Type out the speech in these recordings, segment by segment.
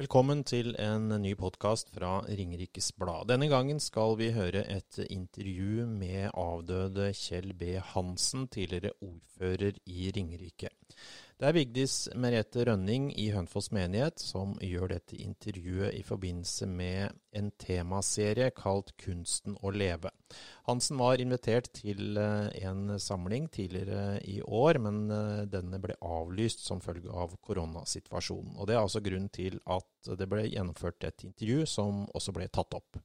Velkommen til en ny podkast fra Ringerikes Blad. Denne gangen skal vi høre et intervju med avdøde Kjell B. Hansen, tidligere ordfører i Ringerike. Det er Vigdis Merete Rønning i Hønfoss menighet som gjør dette intervjuet i forbindelse med en temaserie kalt Kunsten å leve. Hansen var invitert til eh, en samling tidligere i år, men eh, denne ble avlyst som følge av koronasituasjonen. Og Det er altså grunnen til at det ble gjennomført et intervju som også ble tatt opp.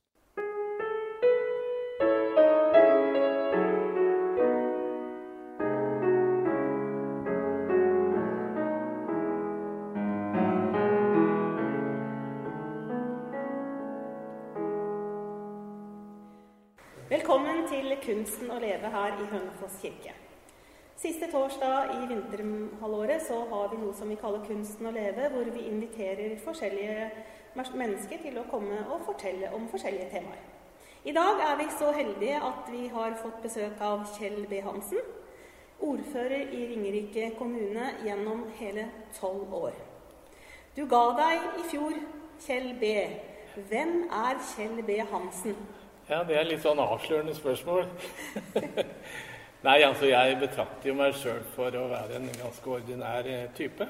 Her i Hønefoss kirke. Siste torsdag i vinterhalvåret så har vi noe som vi kaller Kunsten å leve, hvor vi inviterer forskjellige mennesker til å komme og fortelle om forskjellige temaer. I dag er vi så heldige at vi har fått besøk av Kjell B. Hansen, ordfører i Ringerike kommune gjennom hele tolv år. Du ga deg i fjor, Kjell B. Hvem er Kjell B. Hansen? Ja, det er litt sånn avslørende spørsmål. Nei, altså jeg betrakter jo meg sjøl for å være en ganske ordinær eh, type.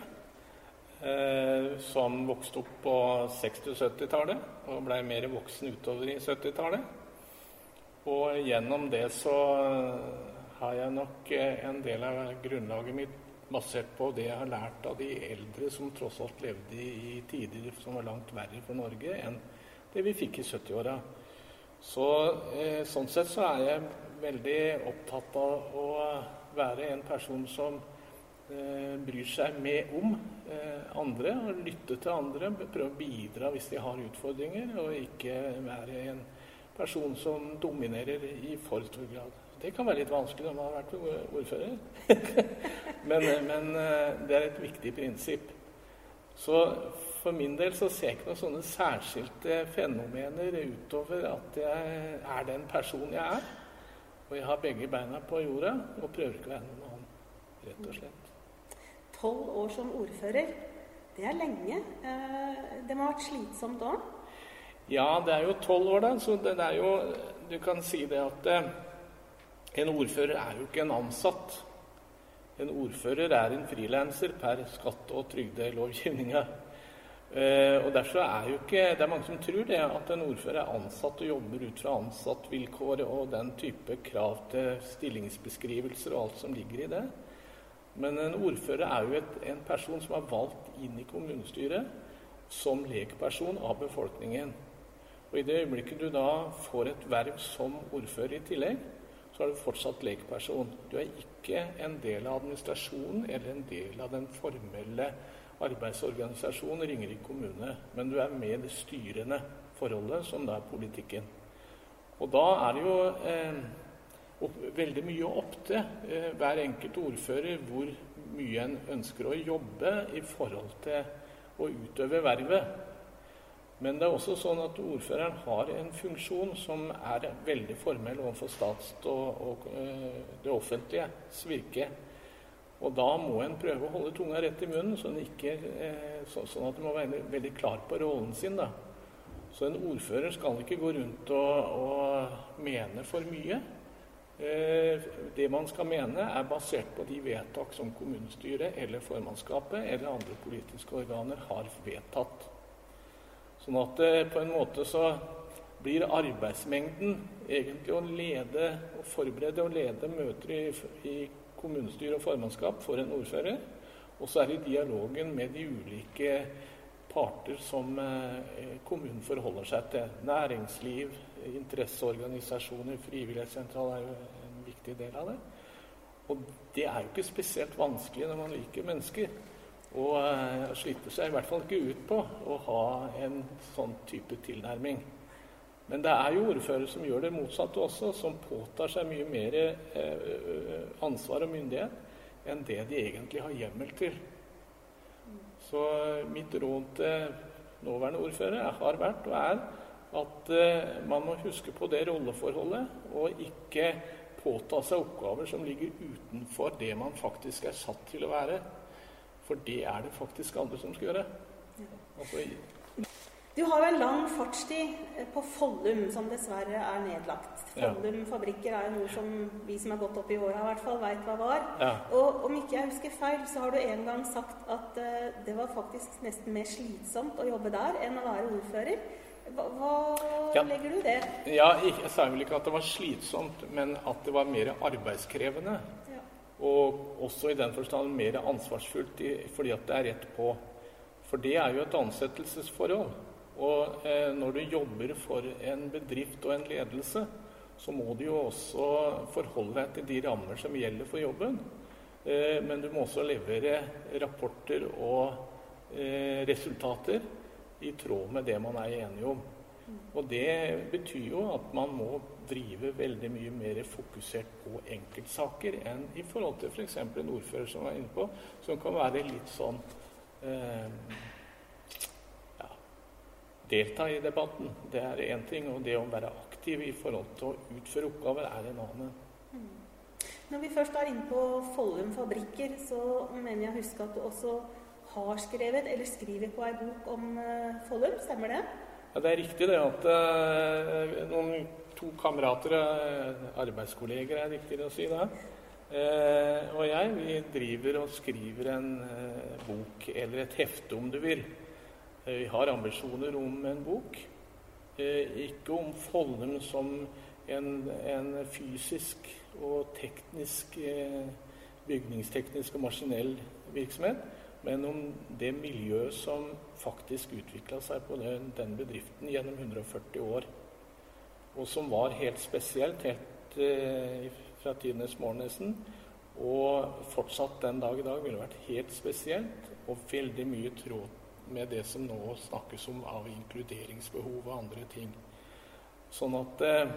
Eh, som vokste opp på 60- og 70-tallet og blei mer voksen utover i 70-tallet. Og gjennom det så har jeg nok eh, en del av grunnlaget mitt basert på det jeg har lært av de eldre som tross alt levde i tider som var langt verre for Norge enn det vi fikk i 70-åra. Så eh, sånn sett så er jeg veldig opptatt av å være en person som eh, bryr seg med om eh, andre, og lytte til andre, prøve å bidra hvis de har utfordringer, og ikke være en person som dominerer i for stor grad. Det kan være litt vanskelig når man har vært ordfører, men, men eh, det er et viktig prinsipp. Så for min del så ser jeg ikke noen sånne særskilte fenomener utover at jeg er den personen jeg er. Og jeg har begge beina på jorda og prøver ikke å være noen annen, rett og slett. Tolv år som ordfører, det er lenge. Eh, det må ha vært slitsomt òg? Ja, det er jo tolv år, da. Så det er jo Du kan si det at eh, en ordfører er jo ikke en ansatt. En ordfører er en frilanser per skatte- og trygdelovgivninga. Eh, og derfor er jo ikke, Det er mange som tror det, at en ordfører er ansatt og jobber ut fra ansattvilkår og den type krav til stillingsbeskrivelser og alt som ligger i det. Men en ordfører er jo et, en person som er valgt inn i kommunestyret som lekperson av befolkningen. Og I det øyeblikket du da får et verv som ordfører i tillegg, så er du fortsatt lekperson. Du er ikke en del av administrasjonen eller en del av den formelle arbeidsorganisasjonen Ringerike kommune, men du er med i det styrende forholdet, som da er politikken. Og da er det jo eh, opp, veldig mye opp til eh, hver enkelt ordfører hvor mye en ønsker å jobbe i forhold til å utøve vervet. Men det er også sånn at ordføreren har en funksjon som er veldig formell overfor stats- og, og øh, det offentliges virke. Og da må en prøve å holde tunga rett i munnen, sånn, ikke, eh, så, sånn at en må være veldig klar på rollen sin. da. Så en ordfører skal ikke gå rundt og, og mene for mye. Eh, det man skal mene, er basert på de vedtak som kommunestyret eller formannskapet eller andre politiske organer har vedtatt. Sånn at eh, på en måte så blir arbeidsmengden egentlig å lede og forberede og lede møter i, i kommunestyre og formannskap for en ordfører. Og så er det dialogen med de ulike parter som eh, kommunen forholder seg til. Næringsliv, interesseorganisasjoner, frivillighetssentral er jo en viktig del av det. Og det er jo ikke spesielt vanskelig når man liker mennesker. Og uh, sliter seg i hvert fall ikke ut på å ha en sånn type tilnærming. Men det er jo ordførere som gjør det motsatte også, som påtar seg mye mer uh, ansvar og myndighet enn det de egentlig har hjemmel til. Så mitt råd til nåværende ordfører har vært og er at uh, man må huske på det rolleforholdet, og ikke påta seg oppgaver som ligger utenfor det man faktisk er satt til å være. For det er det faktisk andre som skal gjøre. Altså, du har jo en lang fartstid eh, på Follum, som dessverre er nedlagt. Follum ja. fabrikker er jo noe som vi som har gått opp i åra, i hvert fall veit hva var. Ja. Og om ikke jeg husker feil, så har du en gang sagt at uh, det var faktisk nesten mer slitsomt å jobbe der enn å være ordfører. Hva, hva ja. legger du i det? Ja, Jeg sa vel ikke at det var slitsomt, men at det var mer arbeidskrevende. Og også i den forstand mer ansvarsfullt fordi at det er rett på. For det er jo et ansettelsesforhold. Og eh, når du jobber for en bedrift og en ledelse, så må du jo også forholde deg til de rammer som gjelder for jobben. Eh, men du må også levere rapporter og eh, resultater i tråd med det man er enige om. Og det betyr jo at man må drive veldig mye mer fokusert på enkeltsaker enn i forhold til f.eks. en ordfører som var inne på, som kan være litt sånn eh, delta i debatten. Det er én ting, og det å være aktiv i forhold til å utføre oppgaver er en annen. Mm. Når vi først er inne på Follum fabrikker, så mener jeg å huske at du også har skrevet, eller skriver på ei bok om uh, Follum. Stemmer det? Ja, Det er riktig det at uh, noen to kamerater, uh, arbeidskolleger er riktigere å si det, og jeg vi driver og skriver en bok, eller et hefte om du vil. Vi har ambisjoner om en bok. ikke om Follum som en, en, fysisk og teknisk bygningsteknisk og maskinell virksomhet, men om det miljøet som faktisk utvikla seg på den, den, bedriften gjennom 140 år. Og som var helt spesielt helt eh, fra tidenes morgen nesten. Og fortsatt den dag i dag ville vært helt spesielt og veldig mye tråd med det som nå snakkes om av inkluderingsbehov og andre ting. Sånn at eh,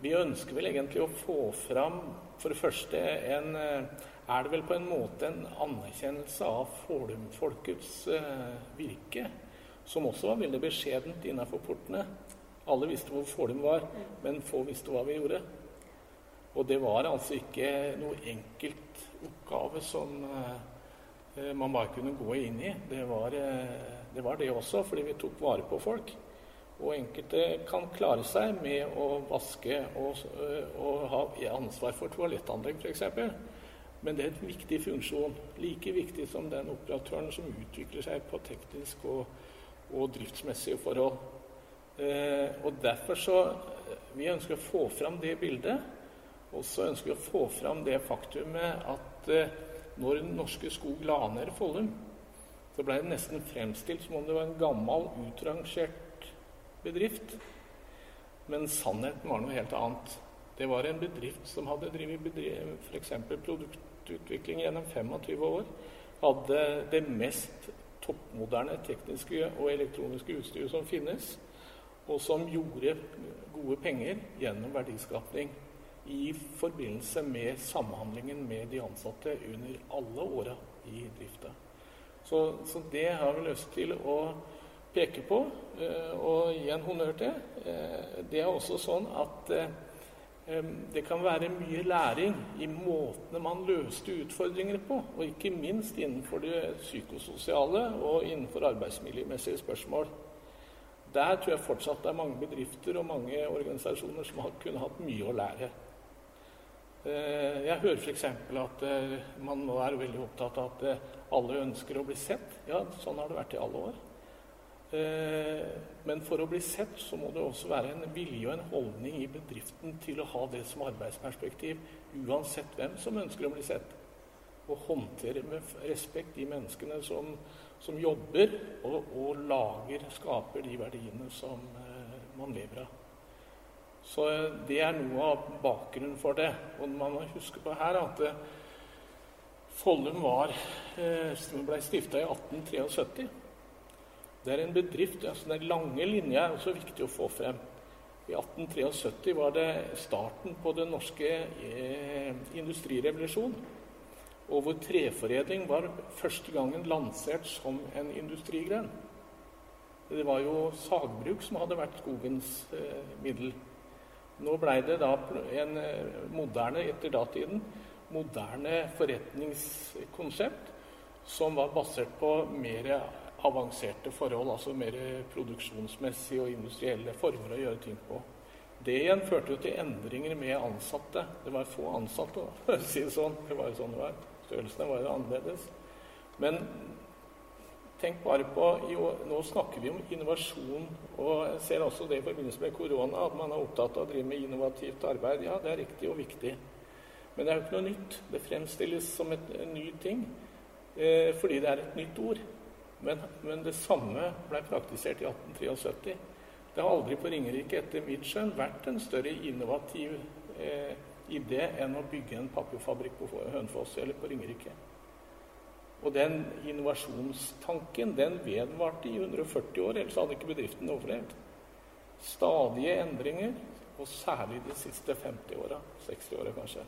vi ønsker vel egentlig å få fram for det første en eh, er det vel på en måte en anerkjennelse av Folum-folkets eh, virke, som også var veldig beskjedent innenfor portene. Alle visste hvor Folum var, men få visste hva vi gjorde. Og det var altså ikke noe enkelt oppgave som eh, man bare kunne gå inn i. Det var, eh, det var, det også, fordi vi tok vare på folk. Og enkelte kan klare seg med å vaske og, eh, og ha ansvar for toalettanlegg, f.eks. Men det er en viktig funksjon. Like viktig som den operatøren som utvikler seg på teknisk og, og driftsmessige forhold. Eh, og derfor så Vi ønsker å få fram det bildet. Og så ønsker vi å få fram det faktumet at eh, når Norske Skog la ned Follum, så ble det nesten fremstilt som om det var en gammel, utrangert bedrift. Men sannheten var noe helt annet. Det var en bedrift som hadde drevet f.eks. produktutvikling gjennom 25 år. Hadde det mest toppmoderne tekniske og elektroniske utstyret som finnes. Og som gjorde gode penger gjennom verdiskapning i forbindelse med samhandlingen med de ansatte under alle åra i drifta. Så, så, det har vi lyst til å peke på eh, og gi en honnør til. Eh, det er også sånn at eh, det kan være mye læring i måtene man løste utfordringer på, og ikke minst innenfor det psykososiale og innenfor arbeidsmiljømessige spørsmål. Der tror jeg fortsatt det er mange bedrifter og mange organisasjoner som har kunne hatt mye å lære. Eh, jeg hører f.eks. at eh, man nå er veldig opptatt av at eh, alle ønsker å bli sett. Ja, sånn har det vært i alle år. Men for å bli sett så må det også være en vilje og en holdning i bedriften til å ha det som arbeidsperspektiv, uansett hvem som ønsker å bli sett. Og håndtere med respekt de menneskene som, som jobber og, og, lager, skaper de verdiene som man lever av. Så det er noe av bakgrunnen for det. Og man må huske på her at Follum var, eh, ble stifta i 1873. Det er en bedrift, altså Den lange linja er også viktig å få frem. I 1873 var det starten på den norske industrirevolusjonen. Og hvor treforedling var første gangen lansert som en industrigren. Det var jo sagbruk som hadde vært skogens eh, middel. Nå blei det da en eh, moderne, etter datiden, moderne forretningskonsept som var basert på mer avanserte forhold, altså mer produksjonsmessige og industrielle former å gjøre ting på. Det igjen førte jo til endringer med ansatte. Det var få ansatte, for å si det sånn. Det var jo sånn det var. Størrelsene var jo annerledes. Men tenk bare på Nå snakker vi om innovasjon, og jeg ser også det i forbindelse med korona, at man er opptatt av å drive med innovativt arbeid. Ja, det er riktig og viktig. Men det er jo ikke noe nytt. Det fremstilles som et, en ny ting eh, fordi det er et nytt ord. Men, men det samme ble praktisert i 1873. Det har aldri på Ringerike etter mitt skjønn vært en større innovativ eh, idé enn å bygge en papirfabrikk på Hønefoss eller på Ringerike. Og den innovasjonstanken den vedvarte i 140 år, ellers hadde ikke bedriften overlevd. Stadige endringer, og særlig de siste 50 åra, 60 åra kanskje.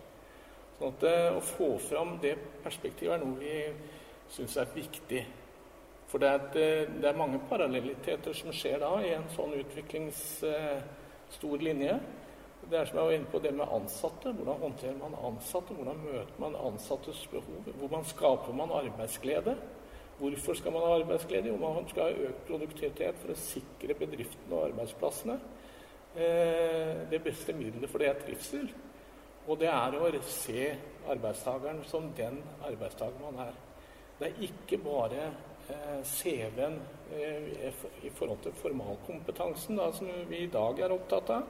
Sånn at eh, Å få fram det perspektivet er noe vi syns er viktig. For det er, et, eh, det er, mange parallelliteter som skjer da i en sånn utviklingsstor eh, linje. Det er som jeg var inne på det med ansatte. Hvordan håndterer man ansatte? Hvordan møter man ansattes behov? Hvordan skaper man arbeidsglede? Hvorfor skal man ha arbeidsglede? Jo, man skal ha økt produktivitet for å sikre bedriftene og arbeidsplassene. det beste middelet for det er trivsel. Og det er å se arbeidstakeren som den arbeidstakeren man er. Det er ikke bare eh, CV-en eh, i forhold til formalkompetansen da, som vi i dag er opptatt av.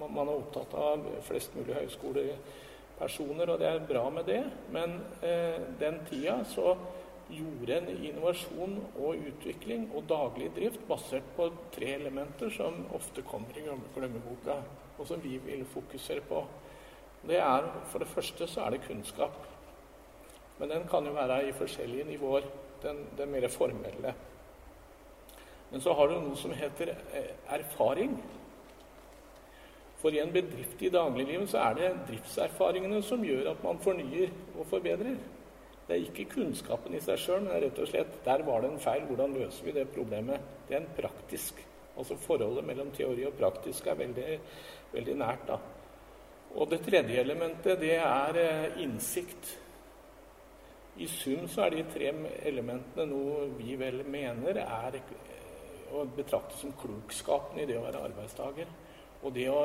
Man, er opptatt av flest mulig høyskolepersoner, og det er bra med det. Men eh, den tida så gjorde en innovasjon og utvikling og daglig drift basert på tre elementer som ofte kommer i glemmeboka, og som vi vil fokusere på. Det er, For det første så er det kunnskap. Men den kan jo være i forskjellige nivåer. Den, den mer formelle. Men så har du noe som heter eh, erfaring. For i en bedrift i dagliglivet så er det driftserfaringene som gjør at man fornyer og forbedrer. Det er ikke kunnskapen i seg sjøl, men rett og slett der var det en feil. Hvordan løser vi det problemet? Det er en praktisk. Altså forholdet mellom teori og praktisk er veldig, veldig nært. da. Og det tredje elementet, det er eh, innsikt. I sum så er de tre elementene noe vi vel mener er eh, å betrakte som klokskapen i det å være arbeidstaker. Og det å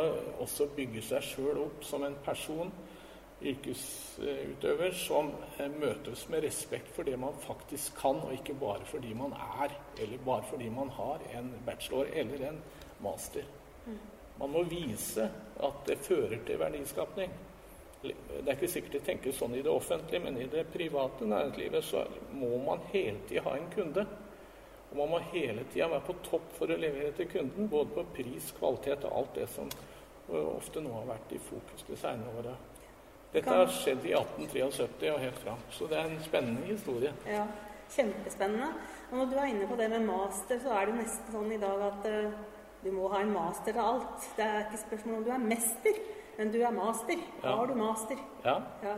også bygge seg sjøl opp som en person, yrkesutøver, som møtes med respekt for det man faktisk kan, og ikke bare fordi man er, eller bare fordi man har en bachelor eller en master. Mm. Man må vise at det fører til verdiskapning. Det er ikke sikkert det tenkes sånn i det offentlige, men i det private næringslivet så må man hele tida ha en kunde. Og man må hele tida være på topp for å levere til kunden, både på pris, kvalitet og alt det som ofte nå har vært i fokus de senere åra. Dette har skjedd i 1873 og helt fram, så det er en spennende historie. Ja, kjempespennende. Og når du er inne på det med master, så er det nesten sånn i dag at uh, du må ha en master av alt. Det er ikke spørsmål om du er mester, men du er master. Ja. Har du master? Ja. ja.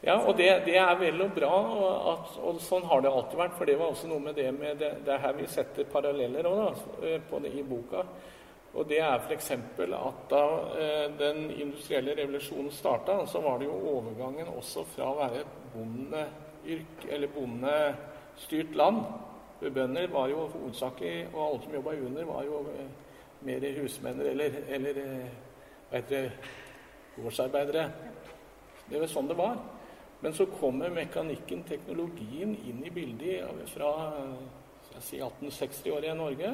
Ja og det, det, er vel og bra, og, at, og, sånn har det alltid vært. For det var også noe med det med det, det er her vi setter paralleller på det, i boka. Og det er f.eks. at da eh, den industrielle revolusjonen starta, så var det jo overgangen også fra å være bondeyrk, eller bondestyrt land Bønder var jo hovedsakelig, og alle som jobba under, var jo eh, mer husmenn eller, eller eh, hva heter det, gårdsarbeidere. Det var sånn det var. Men så kommer mekanikken, teknologien, inn i bildet fra si 1860-året i Norge.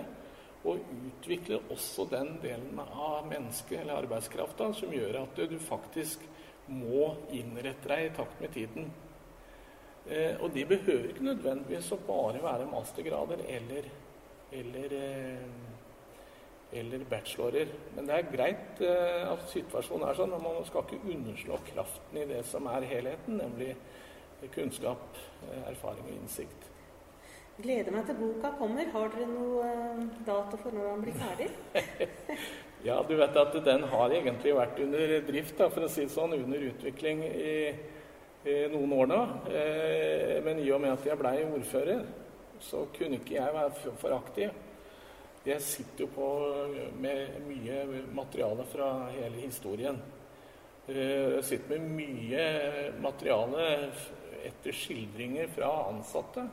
Og utvikler også den delen av mennesket eller arbeidskrafta som gjør at du faktisk må innrette deg i takt med tiden. Eh, og de behøver ikke nødvendigvis å bare være mastergrader eller, eller, eh, eller bachelorer. Men det er greit eh, at situasjonen er sånn. og Man skal ikke underslå kraften i det som er helheten, nemlig kunnskap, erfaring og innsikt. Gleder meg til boka kommer. Har dere noe dato for når den blir ferdig? ja, du vet at den har egentlig vært under drift, da, for å si det sånn, under utvikling i, i noen år nå. Eh, men i og med at jeg blei ordfører, så kunne ikke jeg være for aktiv. Jeg sitter jo på med mye materiale fra hele historien. Eh, jeg sitter med mye materiale etter skildringer fra ansatte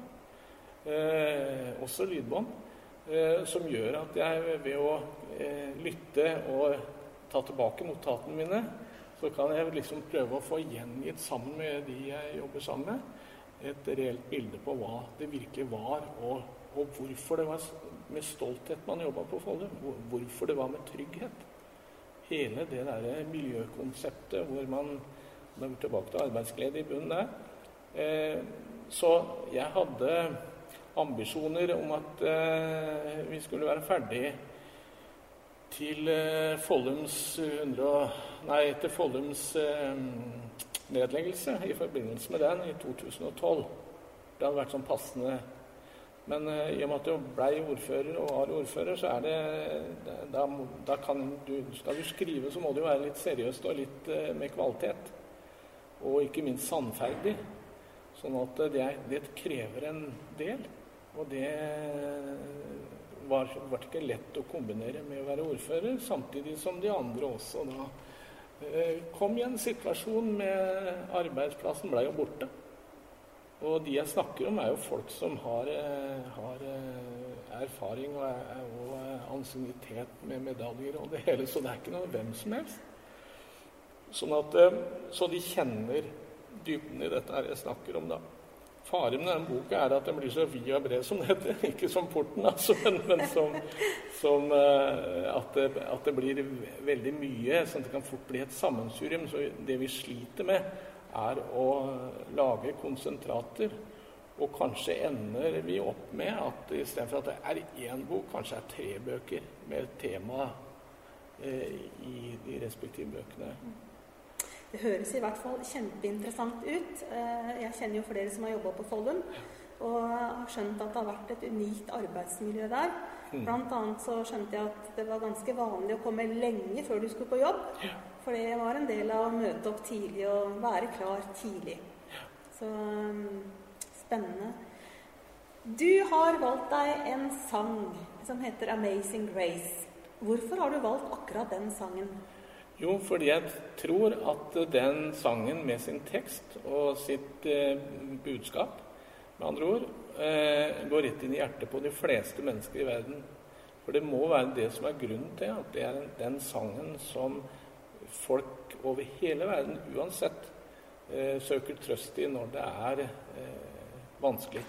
eh, også lydbånd, eh, som gjør at jeg ved å lytte og ta tilbake notatene mine, så kan jeg liksom prøve å få gjengitt sammen med de jeg jobber sammen med, et reelt bilde på hva det virkelig var, og, og hvorfor det var med stolthet man jobba på Follo. Hvorfor det var med trygghet. Hele det derre miljøkonseptet hvor man Nå er tilbake til arbeidsglede i bunnen der. Eh, så jeg hadde ambisjoner om at eh, vi skulle være ferdig til eh, Follums, 100, nei, etter Follums nedleggelse i forbindelse med den i 2012. Det hadde vært sånn passende. Men eh, i og med at du blei ordfører og var ordfører, så er det Da, da du Skal du skrive, så må det jo være litt seriøst og litt eh, med kvalitet. Og ikke minst sannferdig. Sånn at det, det krever en del. Og det var, var ikke lett å kombinere med å være ordfører, samtidig som de andre også da eh, kom i en situasjon med arbeidsplassen ble jo borte. Og de jeg snakker om, er jo folk som har, eh, har eh, erfaring og, og ansiennitet med medaljer og det hele, så det er ikke noe hvem som helst. Sånn at, så de kjenner dybden i dette jeg snakker om, da. Faren med denne boka er at den blir så vid og bred som det heter. Ikke som porten, altså, men, men som, som at, det, at, det, blir veldig mye, sånn at det kan fort bli et sammensurium. Så det vi sliter med, er å lage konsentrater. Og kanskje ender vi opp med at istedenfor at det er én bok, kanskje er tre bøker med tema eh, i de respektive bøkene. Det høres i hvert fall kjempeinteressant ut. Eh, jeg kjenner jo flere som har jobba på Follum, og har skjønt at det har vært et unikt arbeidsmiljø der. Mm. Blant annet så skjønte jeg at det var ganske vanlig å komme lenge før du skulle på jobb. For det var en del av å møte opp tidlig og være klar tidlig. Så mm, spennende. Du har valgt deg en sang som heter 'Amazing Grace'. Hvorfor har du valgt akkurat den sangen? Jo, fordi jeg tror at den sangen med sin tekst og sitt eh, budskap, med andre ord, eh, går rett inn i hjertet på de fleste mennesker i verden. For det må være det som er grunnen til at det er den sangen som folk over hele verden uansett eh, søker trøst i når det er eh, vanskelig.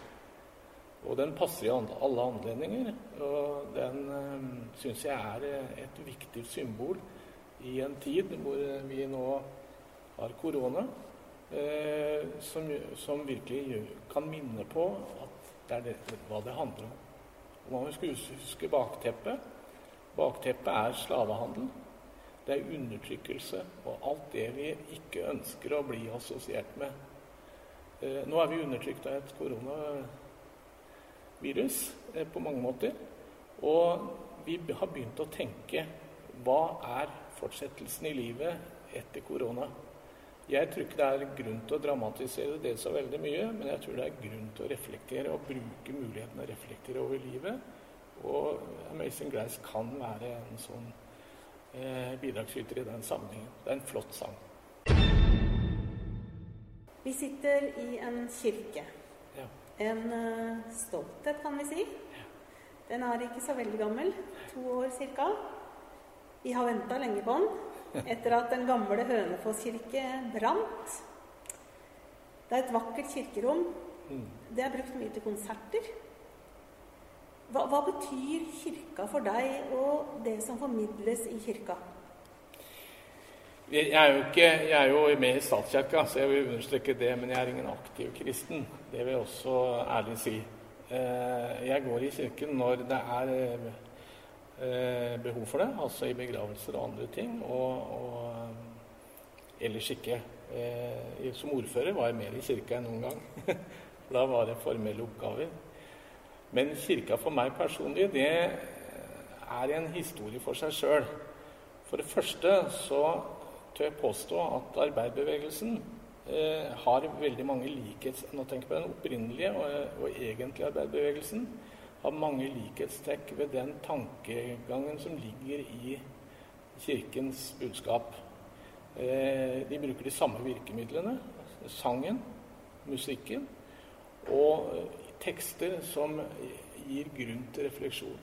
Og den passer i alle anledninger. Og den eh, syns jeg er eh, et viktig symbol i en tid hvor vi nå har korona, eh, som, som, virkelig kan minne på at det er det, hva det handler om. Og man må huske bakteppet. Bakteppet er slavehandel. Det er undertrykkelse og alt det vi ikke ønsker å bli assosiert med. Eh, nå er vi undertrykt av et koronavirus eh, på mange måter. Og vi har begynt å tenke hva er fortsettelsen i livet etter korona. Jeg tror ikke det er grunn til å dramatisere det så veldig mye, men jeg tror det er grunn til å reflektere og bruke muligheten å reflektere over livet. Og 'Amazing Grace' kan være en sånn eh, bidragsyter i den sammenhengen. Det er en flott sang. Vi sitter i en kirke. Ja. En uh, stolthet, kan vi si. Ja. Den er ikke så veldig gammel. To år ca. Vi har venta lenge på den etter at den gamle Hønefoss kirke brant. Det er et vakkert kirkerom. Mm. Det er brukt mye til konserter. Hva, hva, betyr kirka for deg, og det som formidles i kirka? Jeg er, jo ikke, jeg er jo med i statskirka, så jeg vil understreke det. Men jeg er ingen aktiv kristen. Det vil jeg også ærlig si. Eh, jeg går i kirken når det er behov for det, altså i begravelser og andre ting. Og, og ellers ikke. Eh, som ordfører var jeg mer i kirka enn noen gang. Da var det formelle oppgaver. Men kirka for meg personlig, det er en historie for seg sjøl. For det første så tør jeg påstå at arbeiderbevegelsen eh, har veldig mange likhets... Nå tenker jeg på den opprinnelige og, og egentlige arbeiderbevegelsen. Har mange likhetstrekk ved den tankegangen som ligger i Kirkens budskap. Eh, de bruker de samme virkemidlene. Sangen, musikken og eh, tekster som gir grunn til refleksjon.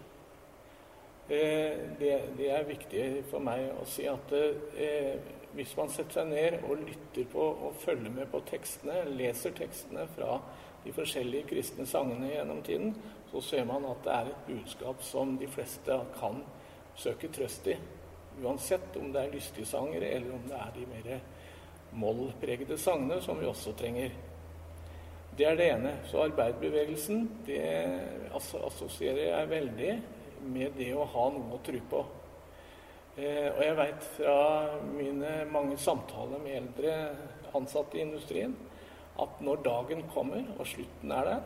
Eh, det, det, er viktig for meg å si at hvis man setter seg ned og lytter på og følger med på tekstene, leser tekstene fra de forskjellige kristne sangene gjennom tiden, så ser man at det er et budskap som de fleste kan søke trøst i. Uansett om det er lystige sanger, eller om det er de mer mollpregede sangene, som vi også trenger. Det er det ene. Så arbeiderbevegelsen det assosierer jeg veldig med det å ha noe å tro på. Eh, og jeg veit fra mine mange samtaler med eldre ansatte i industrien at når dagen kommer og slutten er der,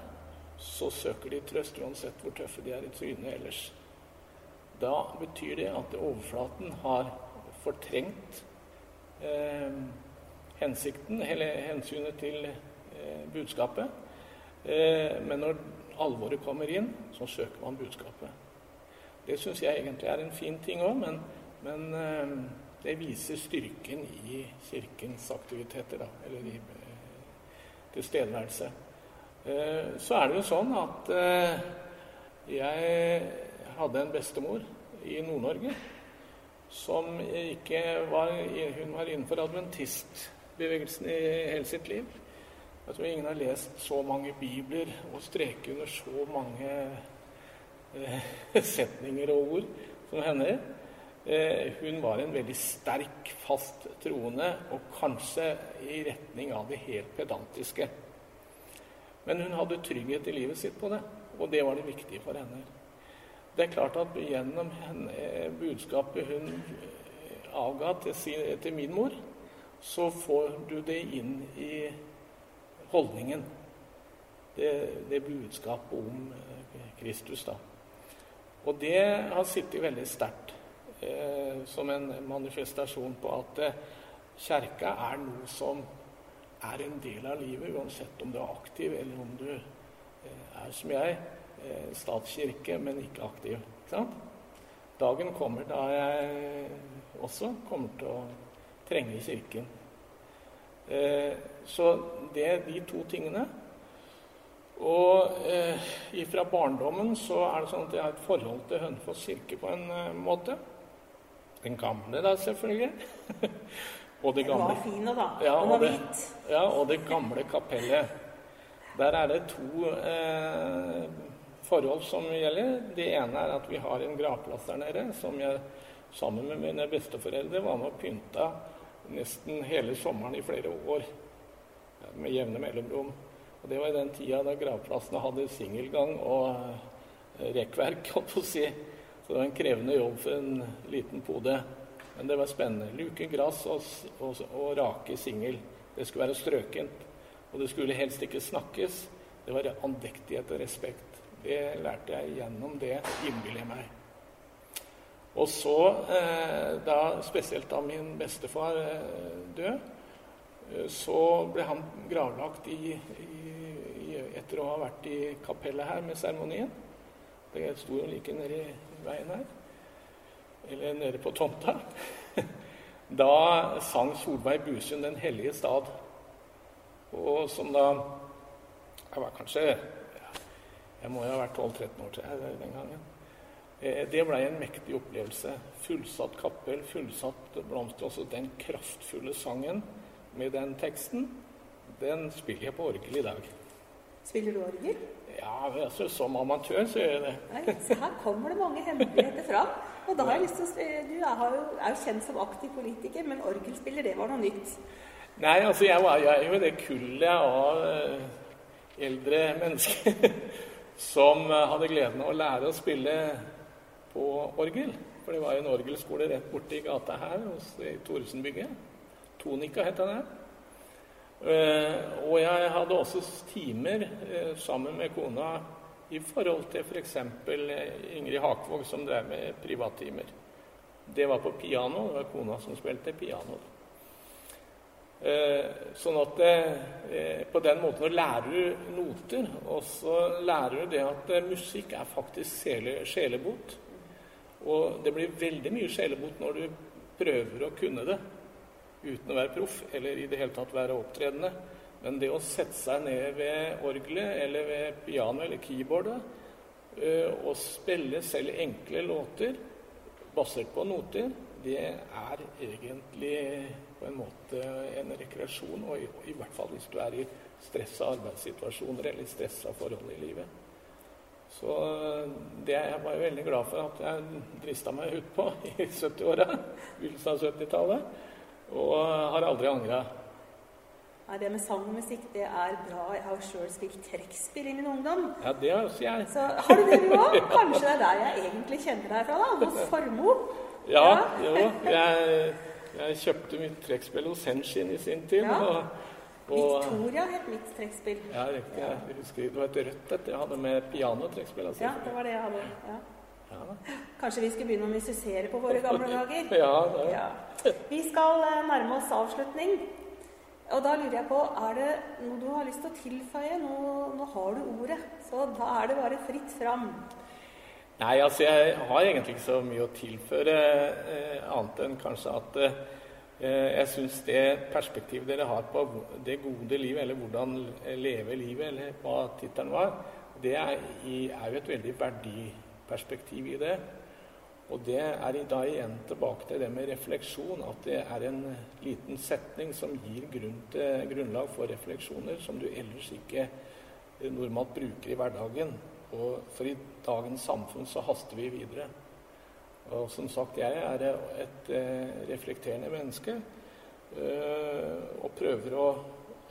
så søker de trøst uansett hvor tøffe de er i trynet ellers. Da betyr det at overflaten har fortrengt eh, hensikten, eller hensynet til eh, budskapet. Eh, men når alvoret kommer inn, så søker man budskapet. Det syns jeg egentlig er en fin ting òg, men, men eh, det viser styrken i Kirkens aktiviteter, da, eller i eh, tilstedeværelse. Eh, så er det jo sånn at jeg hadde en bestemor i Nord-Norge som ikke var Hun var innenfor adventistbevegelsen i hele sitt liv. Jeg tror ingen har lest så mange bibler og streket under så mange eh, setninger og ord som henne. Eh, hun var en veldig sterk, fast troende, og kanskje i retning av det helt pedantiske. Men hun hadde trygghet i livet sitt på det, og det var det viktige for henne. Det er klart at gjennom henne, budskapet hun avga til, sin, til, min mor, så får du det inn i holdningen. Det, det budskapet om eh, Kristus, da. Og det har sittet veldig sterkt eh, som en manifestasjon på at eh, kjerka er noe som er en del av livet, uansett om du er aktiv eller om du eh, er som jeg, Eh, statskirke, men ikke aktiv. Ikke sant? Dagen kommer da jeg også kommer til å trenge Kirken. Eh, så det er de to tingene. Og eh, fra barndommen så er det sånn at jeg har et forhold til Hønefoss kirke på en måte. Den gamle, da, selvfølgelig. og det gamle, Den var fin, da. Ja, Den var hvit. Ja, og det gamle kapellet. Der er det to eh, forhold som gjelder. Det ene er at vi har en gravplass der nede som jeg sammen med mine besteforeldre var med og pynta nesten hele sommeren i flere år. Med jevne mellomrom. Og Det var i den tida da gravplassene hadde singelgang og eh, rekkverk, holdt på å si. Så det var en krevende jobb for en liten pode. Men det var spennende. Luke grass og, og, og rake singel. Det skulle være strøkent. Og det skulle helst ikke snakkes. Det var andektighet og respekt. Det lærte jeg gjennom det, innbiller jeg meg. Og så, eh, da, spesielt da min bestefar eh, død, eh, så ble han gravlagt i, i, i, etter å ha vært i kapellet her med seremonien. Det sto jo like nede i veien her. Eller nede på tomta. Da sang Solveig Busund 'Den hellige stad'. Og som da Jeg var kanskje jeg må jo ha vært 12-13 år til den gangen. Eh, det ble en mektig opplevelse. Fullsatt kappel, fullsatt blomster. Også den kraftfulle sangen med den teksten, den spiller jeg på orgel i dag. Spiller du orgel? Ja, altså, som amatør så gjør jeg det. Nei, så her kommer det mange hemmeligheter fram. Og da har jeg lyst til å Du er, jo, er jo kjent som aktiv politiker, men orgelspiller, det var noe nytt? Nei, altså jeg, var, jeg er jo det kullet av eh, eldre mennesker som eh, hadde gleden av å lære å spille på orgel. For det var jo en orgelskole rett borti gata her hos Thoresenbygget. Tonika het den her. Og jeg hadde også timer sammen med kona i forhold til f.eks. For Ingrid Hakvåg, som drev med privattimer. Det var på piano. Det var kona som spilte piano. Eh, sånn at det, på den måten lærer du noter, og så lærer du det at eh, musikk er faktisk sjelebot. Og det blir veldig mye sjelebot når du prøver å kunne det uten å være proff eller i det hele tatt være opptredende. Men det å sette seg ned ved orgelet eller ved pianoet eller keyboardet og spille selv enkle låter basert på noter, det er egentlig på en måte en rekreasjon, og i, hvert fall hvis du er i stressa arbeidssituasjoner eller stressa forhold i livet. Så det er jeg bare veldig glad for at jeg drista meg utpå i 70-åra, begynnelsen av 70-tallet, og har aldri angra. Nei, Det med sang og musikk det er bra. Jeg har sjøl spilt trekkspill i min ungdom. Ja, det har også jeg. Så Har du det, du òg? Kanskje det er der jeg egentlig kjenner deg fra? da, Hos Formoe? Ja, jo. Jeg, jeg kjøpte mitt trekkspill hos Henshin i sin tid. Ja. Og, og, Victoria het mitt trekkspill. Ja, riktig. Jeg husker Det var et rødt et jeg hadde med pianotrekkspill. Altså. Ja, det var det jeg hadde. Ja. Ja. Kanskje vi skulle begynne å musisere på våre gamle dager? ja, ja. Vi skal eh, nærme oss avslutning. Og da lurer jeg på, er det noe du har lyst til å tilføye? Nå, nå har du ordet, så da er det bare fritt fram. Nei, altså jeg har egentlig ikke så mye å tilføre, eh, annet enn kanskje at eh, jeg syns det perspektivet dere har på det gode livet, eller hvordan leve livet, eller hva tittelen var, det er, i, er, jo et veldig verdiperspektiv i det. Og det er da igjen tilbake til det med refleksjon, at det er en liten setning som gir grunn til, grunnlag for refleksjoner som du ellers ikke normalt bruker i hverdagen. Og for i dagens samfunn så haster vi videre. Og som sagt, jeg er et eh, reflekterende menneske. Eh, og prøver å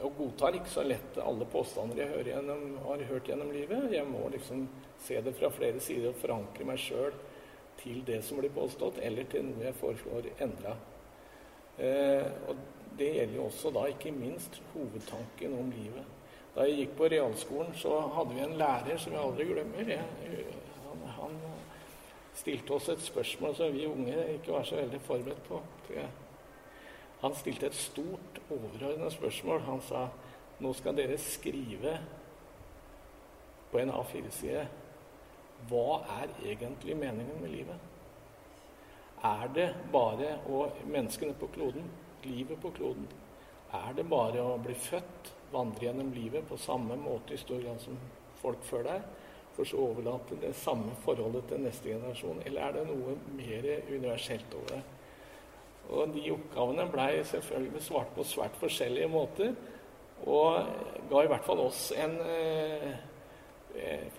og godtar ikke så lett alle påstander jeg gjennom, har hørt gjennom livet. Jeg må liksom se det fra flere sider og forankre meg sjøl til det som blir påstått, eller til noe jeg foreslår endra. Eh, det gjelder jo også da ikke minst hovedtanken om livet. Da jeg gikk på realskolen, så hadde vi en lærer som jeg aldri glemmer. Jeg, han, han, stilte oss et spørsmål som vi unge ikke var så veldig forberedt på. Han stilte et stort, overordna spørsmål. Han sa nå skal dere skrive på en A4-side hva er egentlig meningen med livet? Er det bare å Menneskene på kloden, livet på kloden, er det bare å bli født, vandre gjennom livet på samme måte i stor grad som folk før deg, for så overlate det samme forholdet til neste generasjon? Eller er det noe mer universelt over det? Og de oppgavene blei selvfølgelig svart på svært forskjellige måter, og ga i hvert fall oss en eh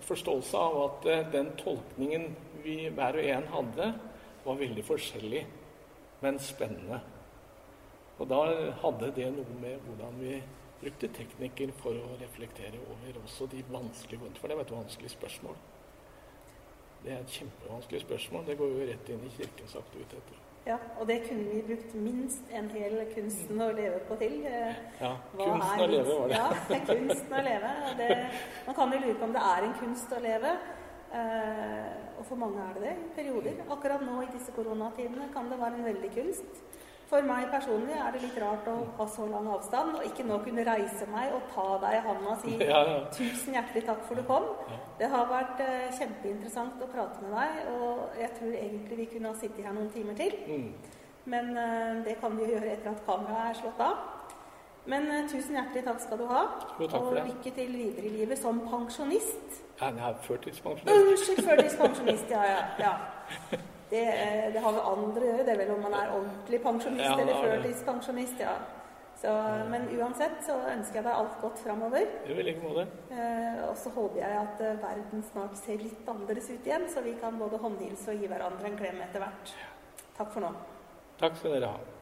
forståelse av at eh, den tolkningen vi hver og en hadde, var veldig forskjellig, men spennende. Og da hadde det noe med hvordan vi brukte teknikker for å reflektere over også de vanskelige For det var et vanskelig spørsmål. Det er et kjempevanskelig spørsmål. Det går jo rett inn i kirkens aktiviteter. Ja, og det kunne vi brukt minst en hel kunsten å leve på til. Ja, kunsten å leve var det. Ja, kunsten å leve. Det, man kan jo lure på om det er en kunst å leve. Eh, og for mange er det det i perioder. Akkurat nå i disse koronatidene kan det være en veldig kunst. For meg personlig er det litt rart å ha så lang avstand og ikke nå kunne reise meg og ta deg i hånda og si ja, ja. 'tusen hjertelig takk for du kom'. Ja. Det har vært eh, kjempeinteressant å prate med deg, og jeg tror egentlig vi kunne ha sittet her noen timer til. Mm. Men eh, det kan vi gjøre etter at kameraet er slått av. Men eh, tusen hjertelig takk skal du ha. Jo, og lykke til videre i livet som pensjonist. Ja, jeg er førtidspensjonist. Unnskyld, førtidspensjonist. Ja, ja. ja. Det, eh, det, har vel andre å gjøre. Det er vel om man er ordentlig pensjonist ja, eller førtidspensjonist. ja. Så, men uansett så ønsker jeg deg alt godt framover. Eh, og så håper jeg at uh, verden snart ser litt annerledes ut igjen, så vi kan både håndhilse og gi hverandre en klem etter hvert. Takk for nå. Takk skal dere ha.